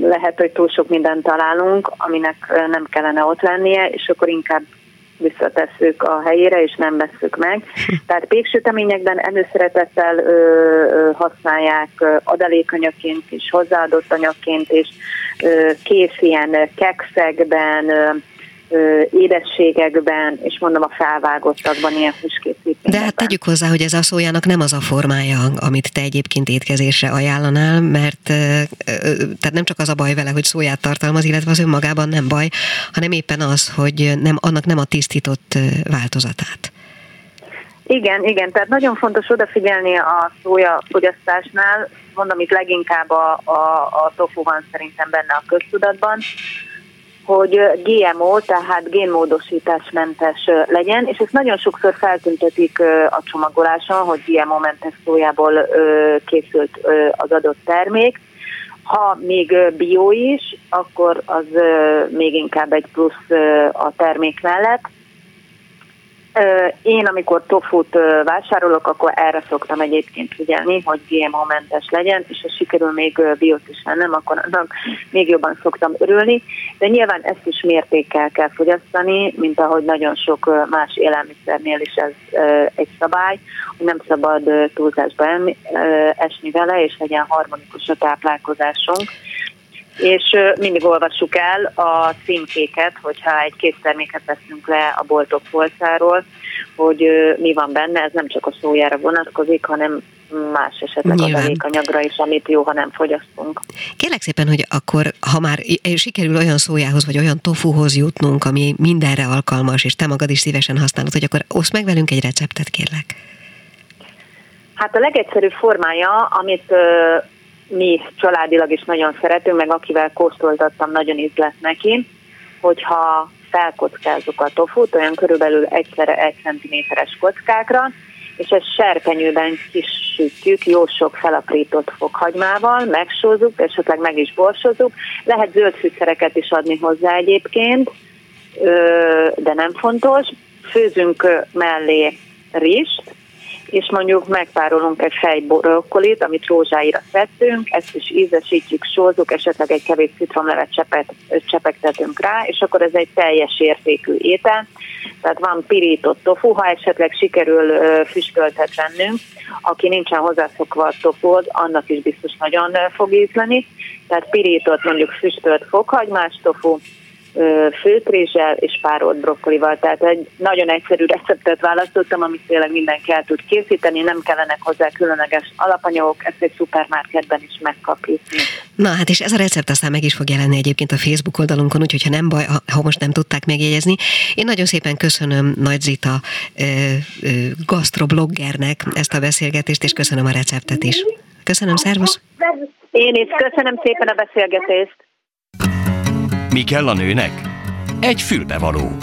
lehet, hogy túl sok mindent találunk, aminek nem kellene ott lennie, és akkor inkább visszatesszük a helyére, és nem vesszük meg. Tehát péksüteményekben előszeretettel ö, ö, használják adalékanyagként is, hozzáadott anyagként is, ö, kész ilyen kekszekben, ö, édességekben, és mondom a felvágottakban, ilyen húskészítményekben. De hát tegyük hozzá, hogy ez a szójának nem az a formája, amit te egyébként étkezésre ajánlanál, mert tehát nem csak az a baj vele, hogy szóját tartalmaz, illetve az önmagában nem baj, hanem éppen az, hogy nem, annak nem a tisztított változatát. Igen, igen, tehát nagyon fontos odafigyelni a szója fogyasztásnál, mondom itt leginkább a, a, a tofu van szerintem benne a köztudatban, hogy GMO, tehát génmódosításmentes legyen, és ezt nagyon sokszor feltüntetik a csomagoláson, hogy GMO-mentes szójából készült az adott termék. Ha még bio is, akkor az még inkább egy plusz a termék mellett. Én, amikor tofut vásárolok, akkor erre szoktam egyébként figyelni, hogy GMO-mentes legyen, és ha sikerül még biot is lennem, akkor annak még jobban szoktam örülni. De nyilván ezt is mértékkel kell fogyasztani, mint ahogy nagyon sok más élelmiszernél is ez egy szabály, hogy nem szabad túlzásba esni vele, és legyen harmonikus a táplálkozásunk és mindig olvassuk el a címkéket, hogyha egy készterméket veszünk le a boltok polcáról, hogy mi van benne, ez nem csak a szójára vonatkozik, hanem más esetleg Nyilván. a anyagra is, amit jó, ha nem fogyasztunk. Kérlek szépen, hogy akkor, ha már sikerül olyan szójához, vagy olyan tofuhoz jutnunk, ami mindenre alkalmas, és te magad is szívesen használod, hogy akkor oszd meg velünk egy receptet, kérlek. Hát a legegyszerűbb formája, amit mi családilag is nagyon szeretünk, meg akivel kóstoltattam, nagyon ízlett neki, hogyha felkockázzuk a tofut, olyan körülbelül egyszerre egy centiméteres kockákra, és ezt serpenyőben kisütjük, jó sok felaprított fokhagymával, megsózzuk, esetleg meg is borsozzuk. Lehet zöld fűszereket is adni hozzá egyébként, de nem fontos. Főzünk mellé rist, és mondjuk megpárolunk egy fej brokkolit, amit rózsáira tettünk, ezt is ízesítjük, sózunk, esetleg egy kevés citromlevet csepet, csepegtetünk rá, és akkor ez egy teljes értékű étel. Tehát van pirított tofu, ha esetleg sikerül füstöltet vennünk, aki nincsen hozzászokva a tofuhoz, annak is biztos nagyon fog ízleni. Tehát pirított mondjuk füstölt fokhagymás tofu, főtrézsel és párolt brokkolival. Tehát egy nagyon egyszerű receptet választottam, amit tényleg mindenki el tud készíteni, nem kellenek hozzá különleges alapanyagok, ezt egy szupermarketben is megkapjuk. Na hát és ez a recept aztán meg is fog jelenni egyébként a Facebook oldalunkon, úgyhogy ha nem baj, ha most nem tudták megjegyezni. Én nagyon szépen köszönöm Nagy Zita gastrobloggernek ezt a beszélgetést, és köszönöm a receptet is. Köszönöm, szervusz! Én is köszönöm szépen a beszélgetést! Mi kell a nőnek? Egy fülbevaló.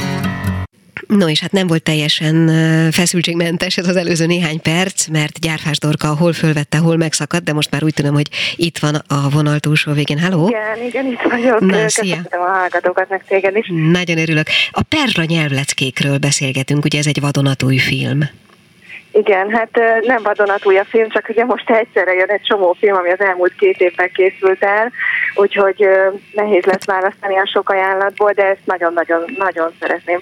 No és hát nem volt teljesen feszültségmentes ez az előző néhány perc, mert Gyárfás Dorka hol fölvette, hol megszakadt, de most már úgy tudom, hogy itt van a vonal túlsó végén. Halló? Igen, igen, itt vagyok. Na, szia. a hallgatókat, meg téged is. Nagyon örülök. A Perzsa nyelvleckékről beszélgetünk, ugye ez egy vadonatúj film. Igen, hát nem vadonatúj a film, csak ugye most egyszerre jön egy csomó film, ami az elmúlt két évben készült el, úgyhogy nehéz lesz választani a sok ajánlatból, de ezt nagyon-nagyon-nagyon szeretném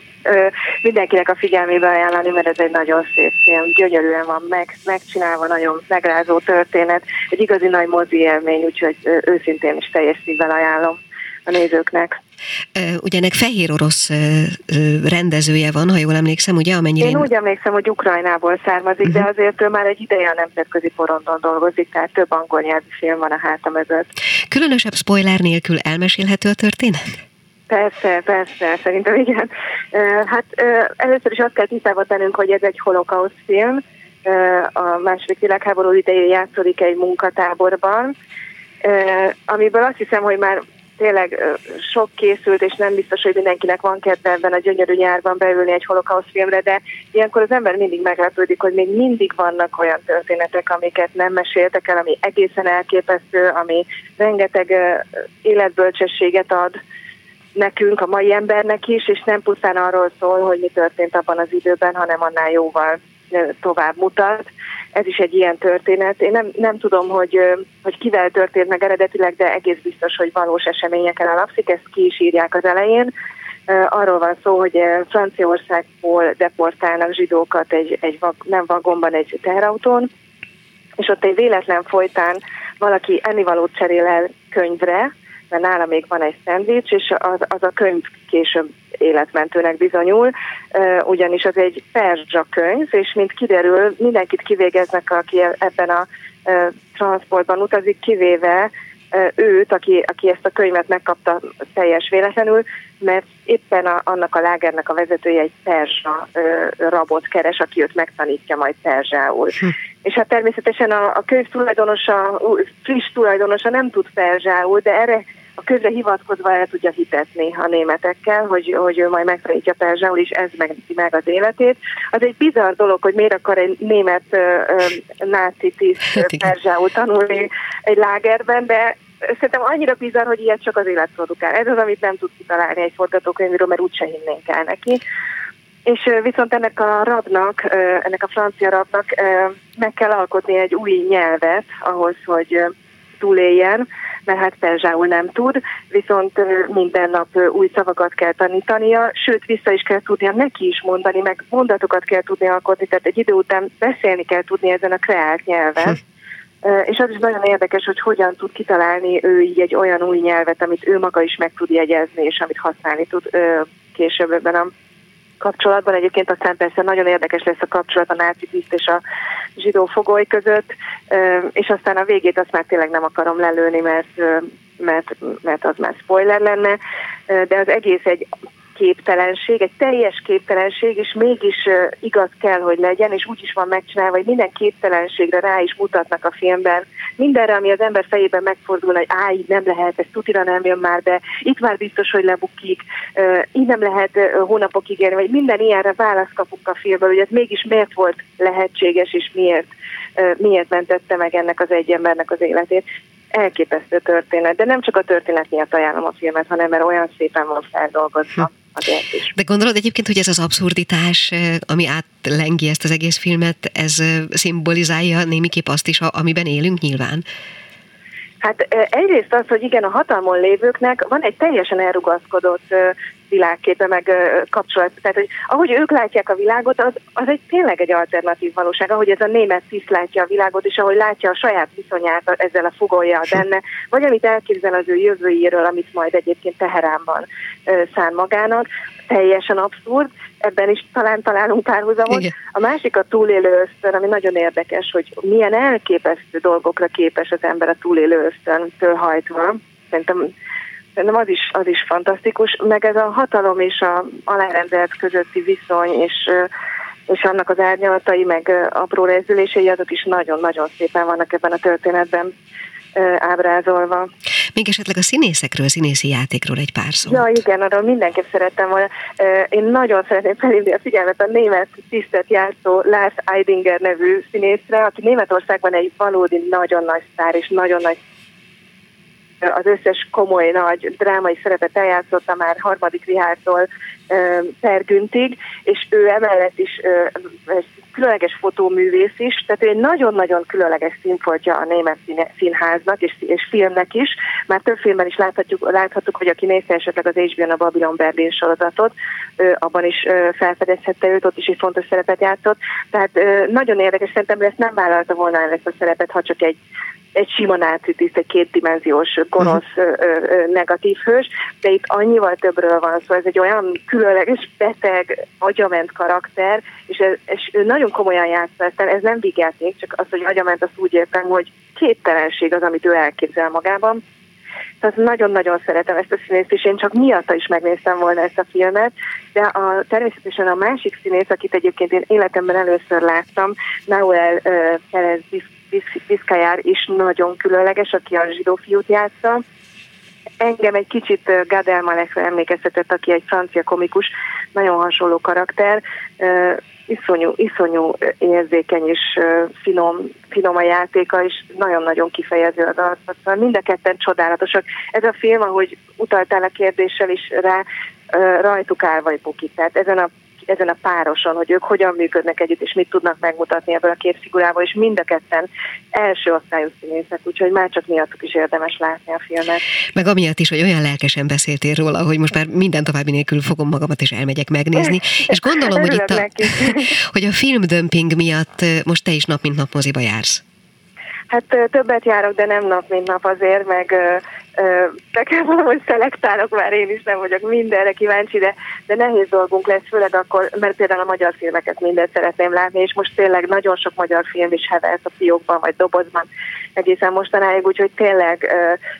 mindenkinek a figyelmébe ajánlani, mert ez egy nagyon szép film, gyönyörűen van meg, megcsinálva, nagyon megrázó történet, egy igazi nagy mozi élmény, úgyhogy őszintén is teljes szívvel ajánlom a nézőknek. Ugye ennek fehér orosz rendezője van, ha jól emlékszem, ugye? Amennyire én, én úgy emlékszem, hogy Ukrajnából származik, uh-huh. de mhm. azért ő már egy ideje a nemzetközi porondon dolgozik, tehát több angol nyelvű film van a háta mögött. Különösebb spoiler nélkül elmesélhető a történet? Persze, persze, szerintem igen. Hát először is azt kell tisztába tennünk, hogy ez egy holokauszt film, a második világháború idején játszódik egy munkatáborban, amiből azt hiszem, hogy már tényleg sok készült, és nem biztos, hogy mindenkinek van kedve ebben a gyönyörű nyárban beülni egy holokausz filmre, de ilyenkor az ember mindig meglepődik, hogy még mindig vannak olyan történetek, amiket nem meséltek el, ami egészen elképesztő, ami rengeteg életbölcsességet ad nekünk, a mai embernek is, és nem pusztán arról szól, hogy mi történt abban az időben, hanem annál jóval tovább mutat. Ez is egy ilyen történet. Én nem, nem tudom, hogy, hogy kivel történt meg eredetileg, de egész biztos, hogy valós eseményeken alapszik, ezt ki is írják az elején. Arról van szó, hogy Franciaországból deportálnak zsidókat egy, egy nem vagonban, egy teherautón, és ott egy véletlen folytán valaki ennivalót cserél el könyvre, mert nála még van egy szendvics, és az, az a könyv később életmentőnek bizonyul, ugyanis az egy perzsa könyv, és mint kiderül, mindenkit kivégeznek, aki ebben a transportban utazik, kivéve őt, aki, aki ezt a könyvet megkapta teljes véletlenül, mert éppen a, annak a lágernek a vezetője egy perzsa ö, rabot keres, aki őt megtanítja majd perzsául. Hm. És hát természetesen a, a könyv tulajdonosa, friss tulajdonosa nem tud perzsául, de erre a közre hivatkozva el tudja hitetni a németekkel, hogy, hogy ő majd megtanítja perzsául, és ez megnyiti meg az életét. Az egy bizarr dolog, hogy miért akar egy német ö, ö, náci tiszt hát perzsául tanulni egy lágerben, de szerintem annyira bizarr, hogy ilyet csak az élet produkál. Ez az, amit nem tud kitalálni egy forgatókönyvről, mert úgyse hinnénk el neki. És viszont ennek a rabnak, ennek a francia rabnak meg kell alkotni egy új nyelvet ahhoz, hogy túléljen, mert hát perzsául nem tud, viszont minden nap új szavakat kell tanítania, sőt vissza is kell tudnia neki is mondani, meg mondatokat kell tudni alkotni, tehát egy idő után beszélni kell tudni ezen a kreált nyelven. Hm. És az is nagyon érdekes, hogy hogyan tud kitalálni ő így egy olyan új nyelvet, amit ő maga is meg tud jegyezni, és amit használni tud később ebben a kapcsolatban. Egyébként aztán persze nagyon érdekes lesz a kapcsolat a náci tiszt és a zsidó fogoly között, és aztán a végét azt már tényleg nem akarom lelőni, mert, mert, mert az már spoiler lenne, de az egész egy képtelenség, egy teljes képtelenség, és mégis igaz kell, hogy legyen, és úgy is van megcsinálva, hogy minden képtelenségre rá is mutatnak a filmben. Mindenre, ami az ember fejében megfordul, hogy á, így nem lehet, ez tutira nem jön már be, itt már biztos, hogy lebukik, így nem lehet hónapokig érni, vagy minden ilyenre választ kapunk a filmből, hogy ez mégis miért volt lehetséges, és miért, miért mentette meg ennek az egy embernek az életét elképesztő történet, de nem csak a történet miatt ajánlom a filmet, hanem mert olyan szépen van feldolgozva. Azért is. De gondolod egyébként, hogy ez az abszurditás, ami átlengi ezt az egész filmet, ez szimbolizálja némiképp azt is, amiben élünk nyilván? Hát egyrészt az, hogy igen, a hatalmon lévőknek van egy teljesen elrugaszkodott világképe, meg kapcsolat. Tehát, hogy ahogy ők látják a világot, az, az egy tényleg egy alternatív valóság, ahogy ez a német tiszt látja a világot, és ahogy látja a saját viszonyát ezzel a fogolja benne, vagy amit elképzel az ő jövőjéről, amit majd egyébként Teheránban szán magának, teljesen abszurd, ebben is talán találunk párhuzamot. Igen. A másik a túlélő ösztön, ami nagyon érdekes, hogy milyen elképesztő dolgokra képes az ember a túlélő ösztöntől hajtva. Szerintem Szerintem az is, az is fantasztikus, meg ez a hatalom és a alárendelt közötti viszony, és, és annak az árnyalatai, meg apró rezdülései, azok is nagyon-nagyon szépen vannak ebben a történetben ábrázolva. Még esetleg a színészekről, színészi játékról egy pár szót. Ja, igen, arról mindenképp szerettem volna. Én nagyon szeretném felhívni a figyelmet a német tisztet játszó Lars Eidinger nevű színészre, aki Németországban egy valódi nagyon nagy sztár és nagyon nagy az összes komoly nagy drámai szerepet eljátszotta már harmadik Rihártól Pergüntig, és ő emellett is különleges fotóművész is, tehát ő egy nagyon-nagyon különleges színfoltja a német színháznak és, és filmnek is. Már több filmben is láthatjuk, láthatjuk, hogy aki nézte esetleg az HBO-n a Babylon Berlin sorozatot, abban is felfedezhette őt, ott is egy fontos szerepet játszott. Tehát nagyon érdekes, szerintem ezt nem vállalta volna el ezt a szerepet, ha csak egy egy sima nácitiszt, egy kétdimenziós, gonosz, uh-huh. negatív hős, de itt annyival többről van szó, ez egy olyan különleges, beteg, agyament karakter, és, ez, és ő nagyon komolyan játsza ezt, ez nem vigyáték, csak az, hogy agyament, azt úgy értem, hogy képtelenség az, amit ő elképzel magában. Tehát nagyon-nagyon szeretem ezt a színészt, és én csak miatta is megnéztem volna ezt a filmet, de a, természetesen a másik színész, akit egyébként én életemben először láttam, Noel uh, Perez Viszkajár is nagyon különleges, aki a zsidó fiút játsza. Engem egy kicsit Gad Malekre emlékeztetett, aki egy francia komikus, nagyon hasonló karakter, iszonyú, iszonyú érzékeny és finom, finom a játéka, és nagyon-nagyon kifejező az arcot. Mind a ketten csodálatosak. Ez a film, ahogy utaltál a kérdéssel is rá, rajtuk áll vagy bukik. Tehát ezen a ezen a pároson, hogy ők hogyan működnek együtt, és mit tudnak megmutatni ebből a két figurából, és mind a ketten első osztályú színészek, úgyhogy már csak miattuk is érdemes látni a filmet. Meg amiatt is, hogy olyan lelkesen beszéltél róla, hogy most már minden további nélkül fogom magamat, és elmegyek megnézni. És gondolom, hogy itt a, hogy a filmdömping miatt most te is nap mint nap moziba jársz. Hát többet járok, de nem nap mint nap azért, meg be kell valahogy szelektálok, már én is nem vagyok mindenre kíváncsi, de, de nehéz dolgunk lesz, főleg akkor, mert például a magyar filmeket mindent szeretném látni, és most tényleg nagyon sok magyar film is hevez a fiókban vagy dobozban egészen mostanáig, úgyhogy tényleg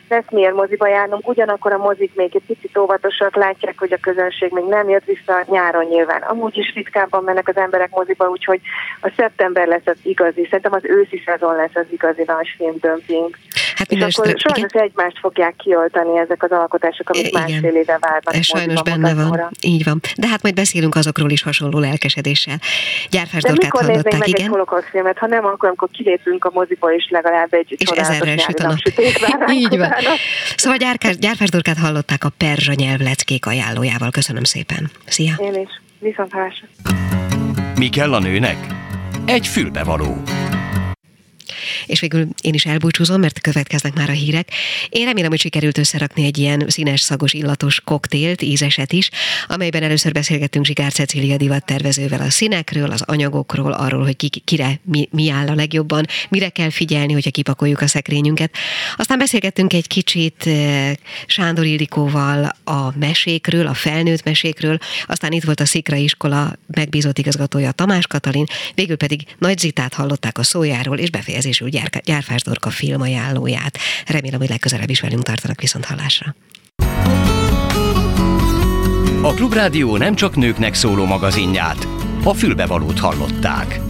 lesz miért moziba járnunk, ugyanakkor a mozik még egy picit óvatosak, látják, hogy a közönség még nem jött vissza nyáron nyilván. Amúgy is ritkábban mennek az emberek moziba, úgyhogy a szeptember lesz az igazi, szerintem az őszi szezon lesz az igazi nagy filmdömping. Hát és akkor sajnos igen. egymást fogják kioltani ezek az alkotások, amik igen. másfél éve várnak. Ez sajnos benne van. Óra. Így van. De hát majd beszélünk azokról is hasonló lelkesedéssel. Gyárfás De mikor hallották, meg igen? egy filmet, ha nem, akkor amikor kilépünk a moziba is legalább egy és ezerrel süt a nap. Így van. Szóval Gyárkás, Gyárfás Dorkát hallották a perzsa nyelv leckék ajánlójával. Köszönöm szépen. Szia! Én is. Viszont Mi kell a nőnek? Egy fülbevaló és végül én is elbúcsúzom, mert következnek már a hírek. Én remélem, hogy sikerült összerakni egy ilyen színes, szagos, illatos koktélt, ízeset is, amelyben először beszélgettünk Zsigár Cecília divat tervezővel a színekről, az anyagokról, arról, hogy ki, kire mi, mi áll a legjobban, mire kell figyelni, hogyha kipakoljuk a szekrényünket. Aztán beszélgettünk egy kicsit eh, Sándor Ildikóval a mesékről, a felnőtt mesékről, aztán itt volt a Szikra iskola megbízott igazgatója Tamás Katalin, végül pedig Nagy Zitát hallották a szójáról, és befejezésül Gyárfás Dorka. Remélem, hogy legközelebb is velünk tartanak viszont hallásra. A Klubrádió nem csak nőknek szóló magazinját, a fülbevalót hallották.